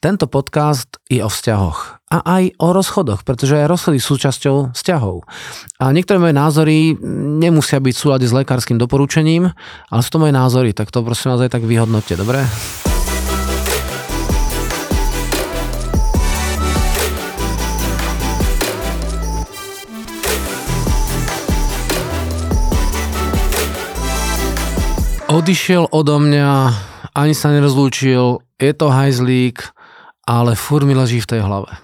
Tento podcast je o vzťahoch a aj o rozchodoch, pretože rozchody sú súčasťou vzťahov. A niektoré moje názory nemusia byť v súlade s lekárskym doporučením, ale sú to moje názory, tak to prosím vás aj tak vyhodnote, dobre? Odišiel odo mňa, ani sa nerozlúčil, je to hajzlík, ale fur mi leží v tej hlave.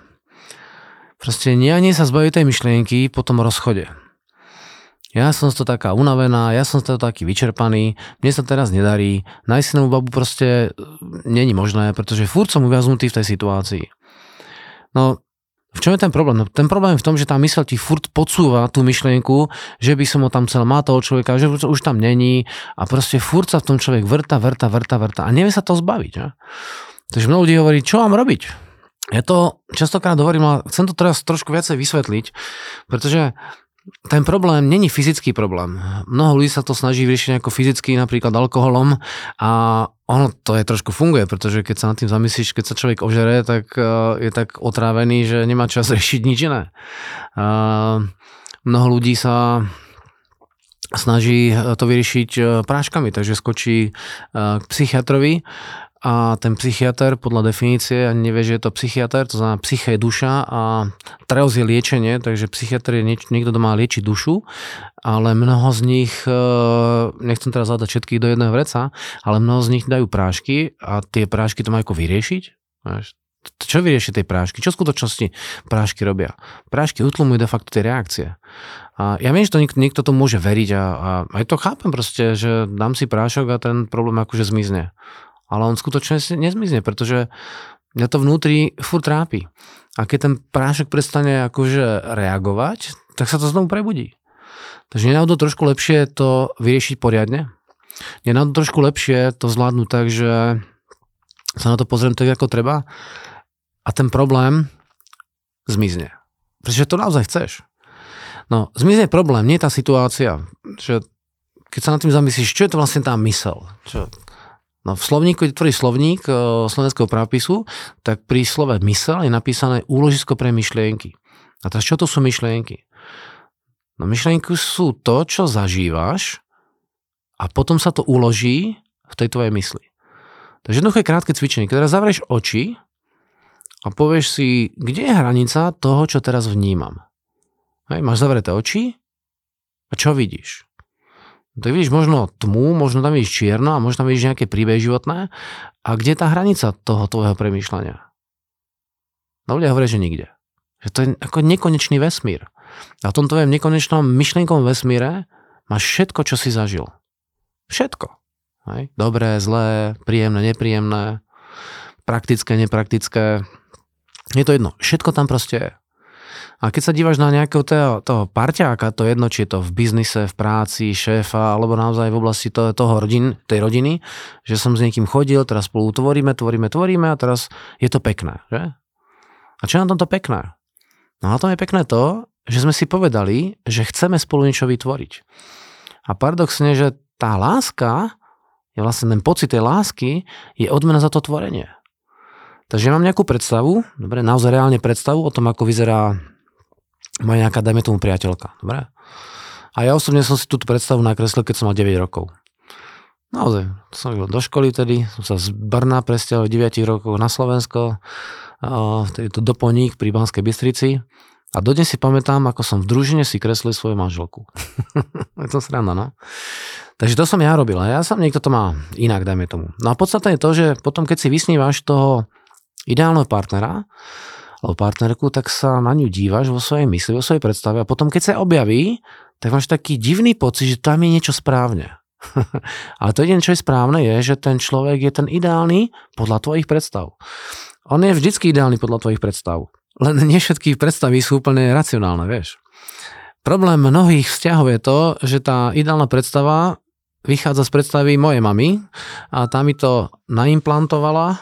Proste nie nie sa zbaviť tej myšlienky po tom rozchode. Ja som to taká unavená, ja som to taký vyčerpaný, mne sa teraz nedarí, nájsť si babu proste e, není možné, pretože furt som uviaznutý v tej situácii. No, v čom je ten problém? No, ten problém je v tom, že tá mysel ti furt podsúva tú myšlienku, že by som ho tam chcel má toho človeka, že už tam není a proste furt sa v tom človek vrta, vrta, vrta, vrta a nevie sa to zbaviť. Ne? Takže mnoho ľudí hovorí, čo mám robiť? Ja to častokrát hovorím, ale chcem to teraz trošku viacej vysvetliť, pretože ten problém není fyzický problém. Mnoho ľudí sa to snaží vyriešiť ako fyzicky, napríklad alkoholom a ono to je trošku funguje, pretože keď sa nad tým zamyslíš, keď sa človek ožere, tak e, je tak otrávený, že nemá čas riešiť nič iné. Mnoho ľudí sa snaží to vyriešiť e, práškami, takže skočí e, k psychiatrovi a ten psychiatr podľa definície nevie, že je to psychiatr, to znamená psyché je duša a treos je liečenie, takže psychiatr je nieč, niekto, kto má liečiť dušu, ale mnoho z nich, e, nechcem teraz zadať všetkých do jedného vreca, ale mnoho z nich dajú prášky a tie prášky to majú ako vyriešiť. Čo vyrieši tej prášky? Čo v skutočnosti prášky robia? Prášky utlumujú de facto tie reakcie. A ja viem, že to niekto, niekto to môže veriť a, a aj to chápem proste, že dám si prášok a ten problém akože zmizne ale on skutočne nezmizne, pretože mňa to vnútri furt trápi. A keď ten prášok prestane akože reagovať, tak sa to znovu prebudí. Takže nenáhodou trošku lepšie to vyriešiť poriadne. Nenáhodou trošku lepšie to zvládnuť tak, že sa na to pozriem tak, ako treba a ten problém zmizne. Pretože to naozaj chceš. No, zmizne problém, nie tá situácia, že keď sa nad tým zamyslíš, čo je to vlastne tá mysel? Čo, No v slovníku, keď tvorí slovník e, slovenského prápisu, tak pri slove mysel je napísané úložisko pre myšlienky. A teraz čo to sú myšlienky? No myšlienky sú to, čo zažívaš a potom sa to uloží v tej tvojej mysli. Takže jednoduché krátke cvičenie. Keď teraz zavrieš oči a povieš si, kde je hranica toho, čo teraz vnímam. Hej, máš zavreté oči a čo vidíš? Tak vidíš možno tmu, možno tam vidíš čierno a možno tam vidíš nejaké príbehy životné. A kde je tá hranica toho tvojho premýšľania? No ľudia hovoria, že nikde. Že to je ako nekonečný vesmír. A v tom tvojom nekonečnom myšlienkovom vesmíre máš všetko, čo si zažil. Všetko. Hej? Dobré, zlé, príjemné, nepríjemné, praktické, nepraktické. Je to jedno. Všetko tam proste je. A keď sa dívaš na nejakého toho, toho parťáka, to jedno, či je to v biznise, v práci, šéfa, alebo naozaj v oblasti toho, toho rodin, tej rodiny, že som s niekým chodil, teraz spolu tvoríme, tvoríme, tvoríme a teraz je to pekné. Že? A čo je na tomto pekné? No na tom je pekné to, že sme si povedali, že chceme spolu niečo vytvoriť. A paradoxne, že tá láska, je vlastne ten pocit tej lásky, je odmena za to tvorenie. Takže mám nejakú predstavu, dobre, naozaj reálne predstavu o tom, ako vyzerá moja nejaká, dajme tomu, priateľka. Dobre? A ja osobne som si túto predstavu nakreslil, keď som mal 9 rokov. Naozaj, som išiel do školy tedy, som sa z Brna presťahoval 9 rokov na Slovensko, vtedy to doplník pri Banskej Bystrici. A dodnes si pamätám, ako som v družine si kreslil svoju manželku. je to sranda, no. Takže to som ja robil. A ja som, niekto to má inak, dajme tomu. No a podstatné je to, že potom, keď si vysnívaš toho ideálneho partnera, partnerku, tak sa na ňu dívaš vo svojej mysli, vo svojej predstave a potom, keď sa objaví, tak máš taký divný pocit, že tam je niečo správne. Ale to jediné, čo je správne, je, že ten človek je ten ideálny podľa tvojich predstav. On je vždycky ideálny podľa tvojich predstav. Len nie všetky predstavy sú úplne racionálne, vieš. Problém mnohých vzťahov je to, že tá ideálna predstava vychádza z predstavy mojej mamy a tá mi to naimplantovala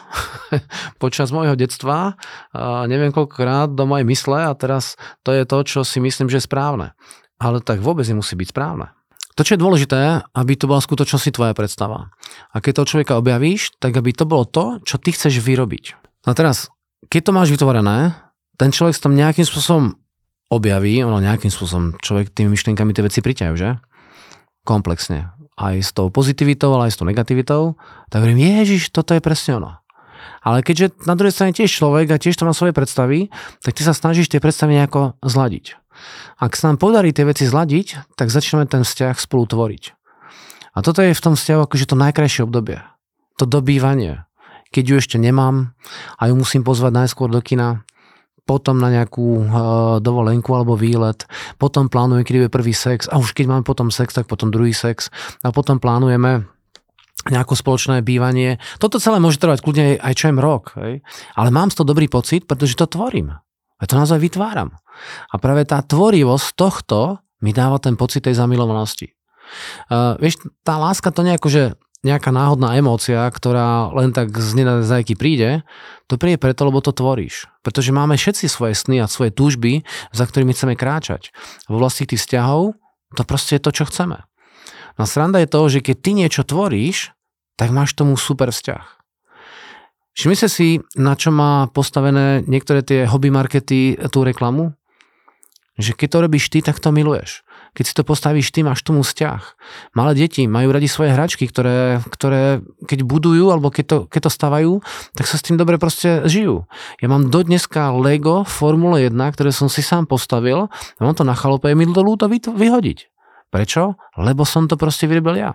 počas môjho detstva, a neviem koľkokrát do mojej mysle a teraz to je to, čo si myslím, že je správne. Ale tak vôbec nemusí byť správne. To, čo je dôležité, aby to bola skutočnosti tvoja predstava. A keď toho človeka objavíš, tak aby to bolo to, čo ty chceš vyrobiť. A teraz, keď to máš vytvorené, ten človek sa tam nejakým spôsobom objaví, ono nejakým spôsobom človek tými myšlienkami tie veci priťajú, že? Komplexne. Aj s tou pozitivitou, ale aj s tou negativitou. Tak hovorím, ježiš, toto je presne ono. Ale keďže na druhej strane tiež človek a tiež to má svoje predstavy, tak ty sa snažíš tie predstavy nejako zladiť. Ak sa nám podarí tie veci zladiť, tak začneme ten vzťah spolu tvoriť. A toto je v tom vzťahu akože to najkrajšie obdobie. To dobývanie. Keď ju ešte nemám a ju musím pozvať najskôr do kina, potom na nejakú uh, dovolenku alebo výlet, potom plánujeme, kedy bude prvý sex a už keď máme potom sex, tak potom druhý sex a potom plánujeme nejaké spoločné bývanie. Toto celé môže trvať kľudne aj čo rok, hej? ale mám z toho dobrý pocit, pretože to tvorím. Ja to naozaj vytváram. A práve tá tvorivosť tohto mi dáva ten pocit tej zamilovanosti. Uh, vieš, tá láska to nejako, že nejaká náhodná emócia, ktorá len tak z nedazajky príde, to príde preto, lebo to tvoríš. Pretože máme všetci svoje sny a svoje túžby, za ktorými chceme kráčať. Vo vlasti tých vzťahov to proste je to, čo chceme. No sranda je to, že keď ty niečo tvoríš, tak máš tomu super vzťah. Všimli si, na čo má postavené niektoré tie hobby markety tú reklamu? Že keď to robíš ty, tak to miluješ. Keď si to postavíš ty, máš tomu vzťah. Malé deti majú radi svoje hračky, ktoré, ktoré keď budujú alebo keď to, keď to stavajú, tak sa s tým dobre proste žijú. Ja mám do dneska Lego Formule 1, ktoré som si sám postavil a mám to na chalupe, je mi to ľúto vyhodiť. Prečo? Lebo som to proste vyrobil ja.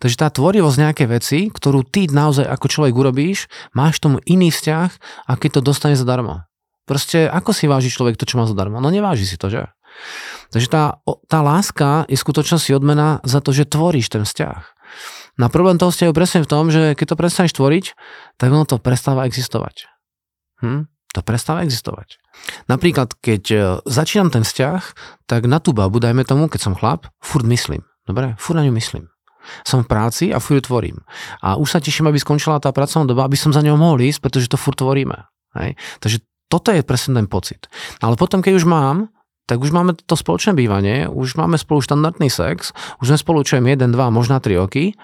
Takže tá tvorivosť nejaké veci, ktorú ty naozaj ako človek urobíš, máš tomu iný vzťah, a keď to dostane zadarmo. Proste ako si váži človek to, čo má zadarmo? No neváži si to, že? Takže tá, tá láska je skutočnosti odmena za to, že tvoríš ten vzťah. Na problém toho vzťahu presne v tom, že keď to prestaneš tvoriť, tak ono to prestáva existovať. Hm? To prestáva existovať. Napríklad, keď e, začínam ten vzťah, tak na tú babu, dajme tomu, keď som chlap, furt myslím. Dobre? Furt na ňu myslím. Som v práci a furt tvorím. A už sa teším, aby skončila tá pracovná doba, aby som za ňou mohol ísť, pretože to furt tvoríme. Hej? Takže toto je presne ten pocit. Ale potom, keď už mám, tak už máme to spoločné bývanie, už máme spolu štandardný sex, už sme spolu čo 1, 2, možná 3 roky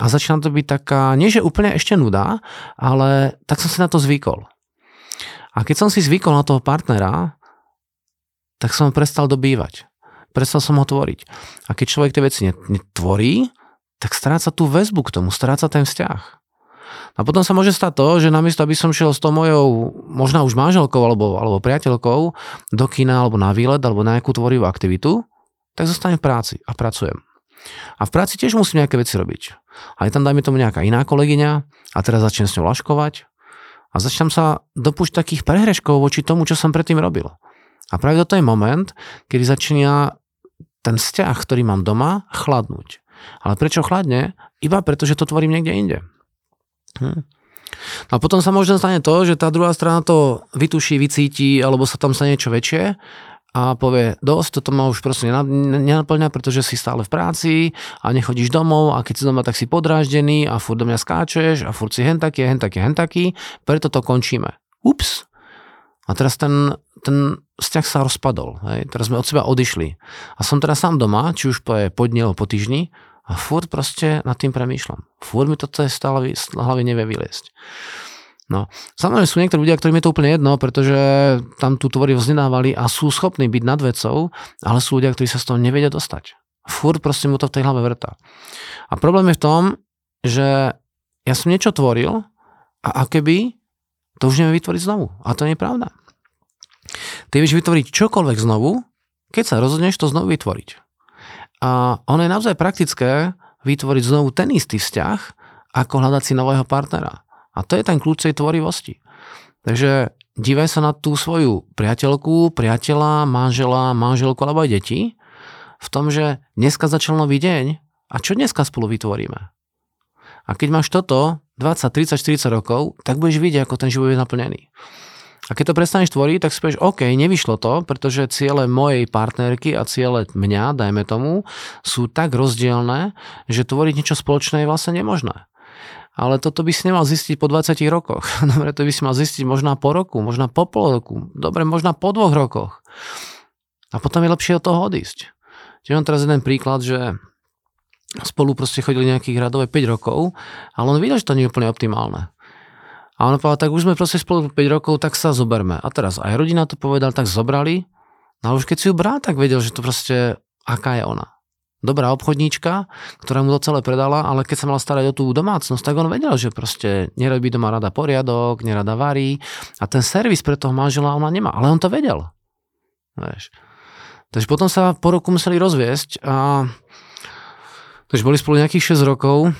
a začína to byť taká, nie že úplne ešte nuda, ale tak som si na to zvykol. A keď som si zvykol na toho partnera, tak som prestal dobývať. Prestal som ho tvoriť. A keď človek tie veci netvorí, tak stráca tú väzbu k tomu, stráca ten vzťah. A potom sa môže stať to, že namiesto, aby som šiel s tou mojou, možno už manželkou alebo, alebo priateľkou do kina alebo na výlet alebo na nejakú tvorivú aktivitu, tak zostanem v práci a pracujem. A v práci tiež musím nejaké veci robiť. A je tam, dajme tomu, nejaká iná kolegyňa a teraz začnem s ňou laškovať a začnem sa dopúšť takých prehreškov voči tomu, čo som predtým robil. A práve toto je moment, kedy začína ten vzťah, ktorý mám doma, chladnúť. Ale prečo chladne? Iba preto, že to tvorím niekde inde. Hm. A potom sa možno stane to, že tá druhá strana to vytuší, vycíti, alebo sa tam stane niečo väčšie a povie, dosť, toto ma už proste nenaplňa, pretože si stále v práci a nechodíš domov a keď si doma, tak si podráždený a furt do mňa skáčeš a furt si hen taký, hen taký, hen taký, preto to končíme. Ups. A teraz ten, ten vzťah sa rozpadol. Hej. Teraz sme od seba odišli. A som teraz sám doma, či už po, po dni po týždni a furt proste nad tým premýšľam. Furt mi to z hlavy, hlavy nevie vyliesť. No, samozrejme sú niektorí ľudia, ktorým je to úplne jedno, pretože tam tú tvorivosť nedávali a sú schopní byť nad vecou, ale sú ľudia, ktorí sa z toho nevedia dostať. Furt proste mu to v tej hlave vrta. A problém je v tom, že ja som niečo tvoril a akéby to už neviem vytvoriť znovu. A to nie je pravda. Ty vieš vytvoriť čokoľvek znovu, keď sa rozhodneš to znovu vytvoriť. A ono je naozaj praktické vytvoriť znovu ten istý vzťah, ako hľadať si nového partnera. A to je ten kľúč tej tvorivosti. Takže dívaj sa na tú svoju priateľku, priateľa, manžela, manželku alebo aj deti v tom, že dneska začal nový deň a čo dneska spolu vytvoríme. A keď máš toto 20, 30, 40 rokov, tak budeš vidieť, ako ten život je naplnený. A keď to prestaneš tvoriť, tak si povieš, OK, nevyšlo to, pretože ciele mojej partnerky a ciele mňa, dajme tomu, sú tak rozdielne, že tvoriť niečo spoločné je vlastne nemožné. Ale toto by si nemal zistiť po 20 rokoch. Dobre, to by si mal zistiť možná po roku, možná po pol roku, dobre, možná po dvoch rokoch. A potom je lepšie od toho odísť. Čiže mám teraz jeden príklad, že spolu proste chodili nejakých radové 5 rokov, ale on videl, že to nie je úplne optimálne. A on povedal, tak už sme proste spolu 5 rokov, tak sa zoberme. A teraz aj rodina to povedal, tak zobrali. No už keď si ju bral, tak vedel, že to proste, aká je ona. Dobrá obchodníčka, ktorá mu to celé predala, ale keď sa mala starať o tú domácnosť, tak on vedel, že proste nerobí doma rada poriadok, nerada varí a ten servis pre toho manžela ona nemá. Ale on to vedel. Vieš. Takže potom sa po roku museli rozviesť a takže boli spolu nejakých 6 rokov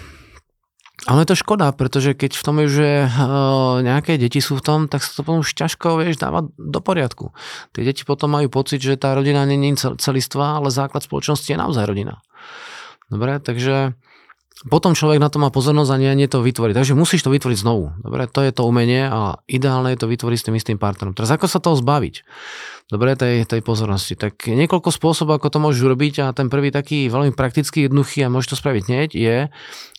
ale je to škoda, pretože keď v tom je, že uh, nejaké deti sú v tom, tak sa to potom už ťažko vieš, dáva do poriadku. Tie deti potom majú pocit, že tá rodina nie je celistvá, ale základ spoločnosti je naozaj rodina. Dobre, takže potom človek na to má pozornosť a nie, nie to vytvoriť. Takže musíš to vytvoriť znovu. Dobre, to je to umenie a ideálne je to vytvoriť s tým istým partnerom. Teraz ako sa toho zbaviť? Dobre, tej, tej pozornosti. Tak niekoľko spôsobov, ako to môžeš urobiť a ten prvý taký veľmi praktický, jednoduchý a môžeš to spraviť hneď je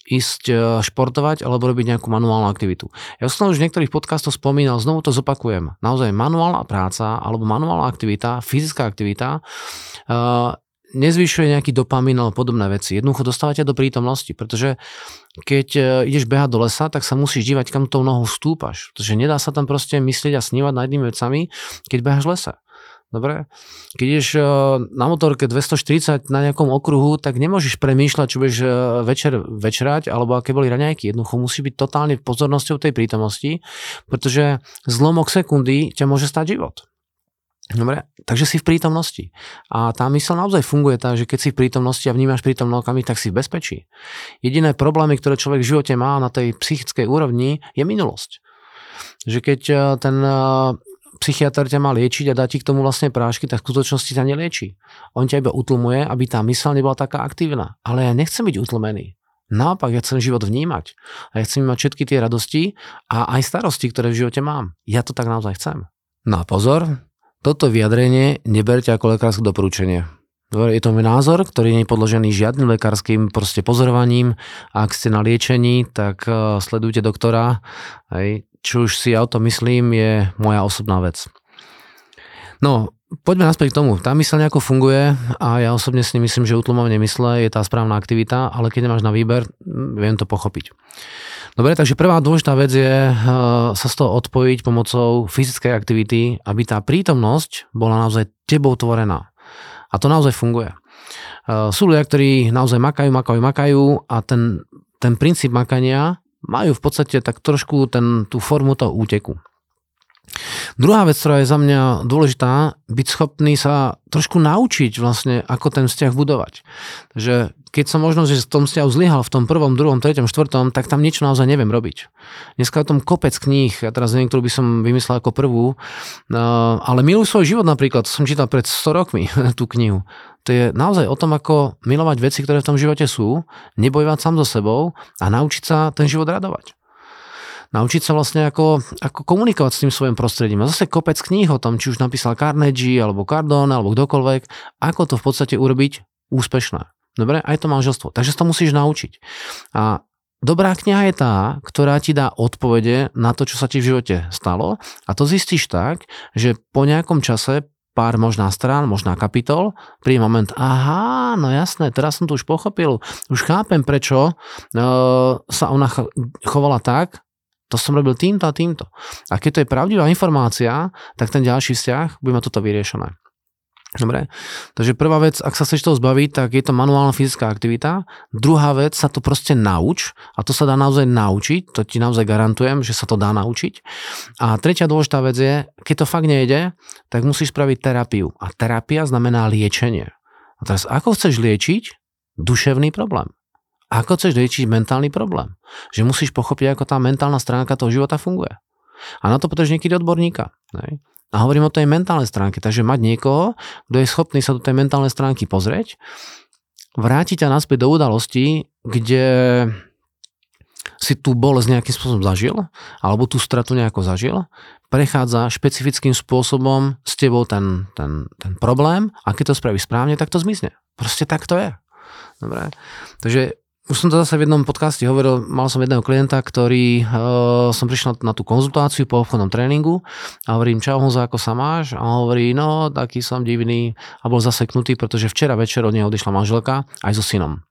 ísť e, športovať alebo robiť nejakú manuálnu aktivitu. Ja som už v niektorých podcastoch spomínal, znovu to zopakujem. Naozaj manuálna práca alebo manuálna aktivita, fyzická aktivita uh, nezvyšuje nejaký dopamín alebo podobné veci. Jednoducho dostávate do prítomnosti, pretože keď e, ideš behať do lesa, tak sa musíš dívať, kam tou nohou stúpaš. Pretože nedá sa tam proste myslieť a snívať nad inými vecami, keď behaš v lese. Dobre? Keď ideš eh, na motorke 240 na nejakom okruhu, tak nemôžeš premýšľať, čo budeš eh, večer večerať, alebo aké boli raňajky. Jednoducho musí byť totálne pozornosťou tej prítomnosti, pretože zlomok sekundy ťa môže stať život. Dobre, takže si v prítomnosti. A tá mysl naozaj funguje tak, že keď si v prítomnosti a vnímaš prítomnú tak si v bezpečí. Jediné problémy, ktoré človek v živote má na tej psychickej úrovni, je minulosť. Že keď eh, ten psychiatr ťa má liečiť a dá ti k tomu vlastne prášky, tak v skutočnosti ťa nelieči. On ťa iba utlmuje, aby tá mysl nebola taká aktívna. Ale ja nechcem byť utlmený. Naopak, ja chcem život vnímať. A ja chcem mať všetky tie radosti a aj starosti, ktoré v živote mám. Ja to tak naozaj chcem. No a pozor, toto vyjadrenie neberte ako lekárske doporučenie. Je to môj názor, ktorý nie je podložený žiadnym lekárskym proste pozorovaním. Ak ste na liečení, tak eh, sledujte doktora. Hej čo už si ja o tom myslím, je moja osobná vec. No, poďme naspäť k tomu. Tá myseľ nejako funguje a ja osobne si myslím, že utlmovanie mysle je tá správna aktivita, ale keď nemáš na výber, viem to pochopiť. Dobre, takže prvá dôležitá vec je uh, sa z toho odpojiť pomocou fyzickej aktivity, aby tá prítomnosť bola naozaj tebou tvorená. A to naozaj funguje. Uh, sú ľudia, ktorí naozaj makajú, makajú, makajú a ten, ten princíp makania majú v podstate tak trošku ten, tú formu toho úteku. Druhá vec, ktorá je za mňa dôležitá, byť schopný sa trošku naučiť vlastne, ako ten vzťah budovať. Takže keď som možno, že v tom vzťahu zlyhal v tom prvom, druhom, treťom, štvrtom, tak tam niečo naozaj neviem robiť. Dneska o tom kopec kníh, ja teraz neviem, ktorú by som vymyslel ako prvú, ale miluj svoj život napríklad, som čítal pred 100 rokmi tú knihu. To je naozaj o tom, ako milovať veci, ktoré v tom živote sú, nebojovať sám so sebou a naučiť sa ten život radovať naučiť sa vlastne ako, ako komunikovať s tým svojim prostredím. A zase kopec kníh o tom, či už napísal Carnegie, alebo Cardone, alebo kdokoľvek, ako to v podstate urobiť úspešné. Dobre, aj to manželstvo. Takže to musíš naučiť. A dobrá kniha je tá, ktorá ti dá odpovede na to, čo sa ti v živote stalo a to zistíš tak, že po nejakom čase pár možná strán, možná kapitol, príde moment, aha, no jasné, teraz som to už pochopil, už chápem, prečo uh, sa ona chovala tak, to som robil týmto a týmto. A keď to je pravdivá informácia, tak ten ďalší vzťah bude mať toto vyriešené. Dobre, takže prvá vec, ak sa chceš toho zbaviť, tak je to manuálna fyzická aktivita. Druhá vec, sa to proste nauč a to sa dá naozaj naučiť, to ti naozaj garantujem, že sa to dá naučiť. A tretia dôležitá vec je, keď to fakt nejde, tak musíš spraviť terapiu. A terapia znamená liečenie. A teraz ako chceš liečiť duševný problém? Ako chceš liečiť mentálny problém? Že musíš pochopiť, ako tá mentálna stránka toho života funguje. A na to potrebuješ niekedy odborníka. Ne? A hovorím o tej mentálnej stránke. Takže mať niekoho, kto je schopný sa do tej mentálnej stránky pozrieť, vrátiť ťa naspäť do udalosti, kde si tú bolesť nejakým spôsobom zažil, alebo tú stratu nejako zažil, prechádza špecifickým spôsobom s tebou ten, ten, ten problém a keď to spravíš správne, tak to zmizne. Proste tak to je. Dobre? Takže už som to zase v jednom podcaste hovoril, mal som jedného klienta, ktorý, uh, som prišiel na, tú konzultáciu po obchodnom tréningu a hovorím, čau Honzo, ako sa máš? A on hovorí, no, taký som divný a bol zaseknutý, pretože včera večer od neho odišla manželka aj so synom.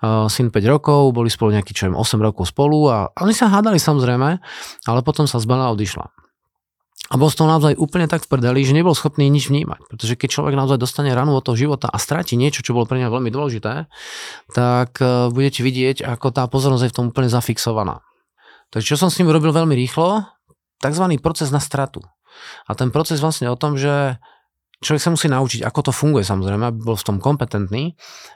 Uh, syn 5 rokov, boli spolu nejaký, čo 8 rokov spolu a, a oni sa hádali samozrejme, ale potom sa zbala a odišla. A bol z toho naozaj úplne tak v prdeli, že nebol schopný nič vnímať. Pretože keď človek naozaj dostane ranu od toho života a stráti niečo, čo bolo pre neho veľmi dôležité, tak e, budete vidieť, ako tá pozornosť je v tom úplne zafixovaná. Takže čo som s ním robil veľmi rýchlo, takzvaný proces na stratu. A ten proces vlastne o tom, že Človek sa musí naučiť, ako to funguje samozrejme, aby bol v tom kompetentný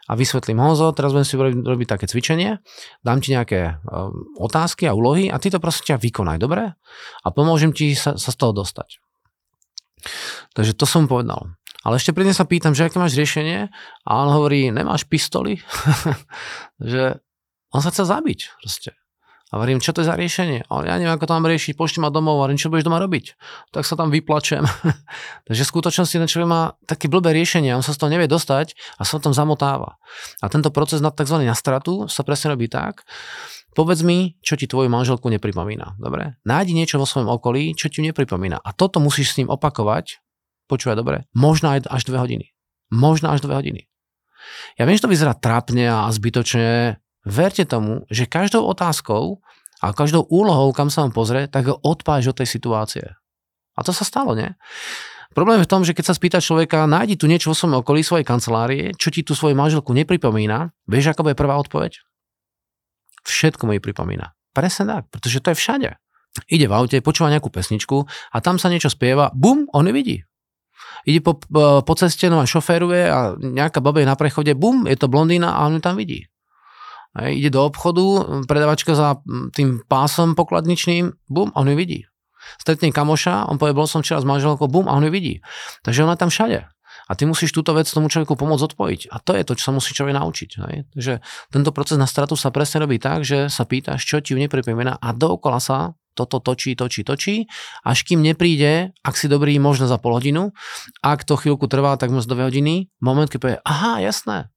a vysvetlím Honzo, teraz budem si robiť, robiť také cvičenie, dám ti nejaké uh, otázky a úlohy a ty to proste ťa vykonaj, dobre? A pomôžem ti sa, sa z toho dostať. Takže to som povedal. Ale ešte predtým sa pýtam, že aké máš riešenie a on hovorí, nemáš pistoly? že on sa chce zabiť proste. A hovorím, čo to je za riešenie? A ja neviem, ako to mám riešiť, pošli ma domov, hovorím, čo budeš doma robiť? Tak sa tam vyplačem. Takže v skutočnosti ten človek má také blbé riešenie, on sa z toho nevie dostať a sa tam zamotáva. A tento proces na tzv. nastratu sa presne robí tak, Povedz mi, čo ti tvoju manželku nepripomína. Dobre? Nájdi niečo vo svojom okolí, čo ti nepripomína. A toto musíš s ním opakovať, počúvaj dobre, možno aj až dve hodiny. Možno až dve hodiny. Ja viem, že to vyzerá trápne a zbytočne, verte tomu, že každou otázkou a každou úlohou, kam sa vám pozrie, tak ho odpáš od tej situácie. A to sa stalo, nie? Problém je v tom, že keď sa spýta človeka, nájdi tu niečo vo svojom okolí, svojej kancelárie, čo ti tu svoju manželku nepripomína, vieš, aká bude prvá odpoveď? Všetko mi pripomína. Presne tak, pretože to je všade. Ide v aute, počúva nejakú pesničku a tam sa niečo spieva, bum, on vidí. Ide po, po ceste, no a šoféruje a nejaká baba je na prechode, bum, je to blondína a on ju tam vidí. Ide do obchodu, predavačka za tým pásom pokladničným, bum, on ju vidí. Stretne kamoša, on povie, bol som včera s manželkou, bum, a on ju vidí. Takže ona tam všade. A ty musíš túto vec tomu človeku pomôcť odpojiť. A to je to, čo sa musí človek naučiť. Hej? Takže tento proces na stratu sa presne robí tak, že sa pýtaš, čo ti ju nepripomína a dookola sa toto točí, točí, točí, až kým nepríde, ak si dobrý, možno za pol hodinu, ak to chvíľku trvá, tak možno dve hodiny, moment, keď povie, aha, jasné,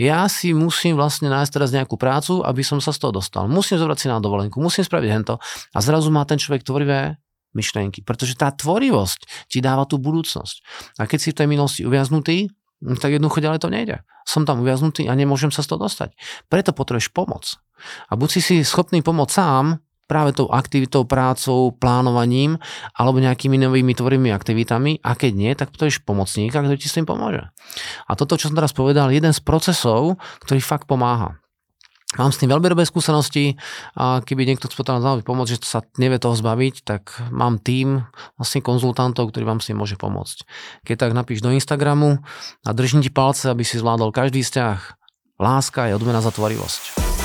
ja si musím vlastne nájsť teraz nejakú prácu, aby som sa z toho dostal. Musím zobrať si na dovolenku, musím spraviť hento a zrazu má ten človek tvorivé myšlienky, pretože tá tvorivosť ti dáva tú budúcnosť. A keď si v tej minulosti uviaznutý, hm, tak jednoducho ďalej to nejde. Som tam uviaznutý a nemôžem sa z toho dostať. Preto potrebuješ pomoc. A buď si si schopný pomôcť sám, práve tou aktivitou, prácou, plánovaním alebo nejakými novými tvorými aktivitami a keď nie, tak potrebuješ pomocníka, ktorý ti s tým pomôže. A toto, čo som teraz povedal, je jeden z procesov, ktorý fakt pomáha. Mám s tým veľmi dobré skúsenosti a keby niekto chcel nám pomôcť, že sa nevie toho zbaviť, tak mám tým vlastne konzultantov, ktorý vám s tým môže pomôcť. Keď tak napíš do Instagramu a držím ti palce, aby si zvládol každý vzťah. Láska je odmena za tvorivosť.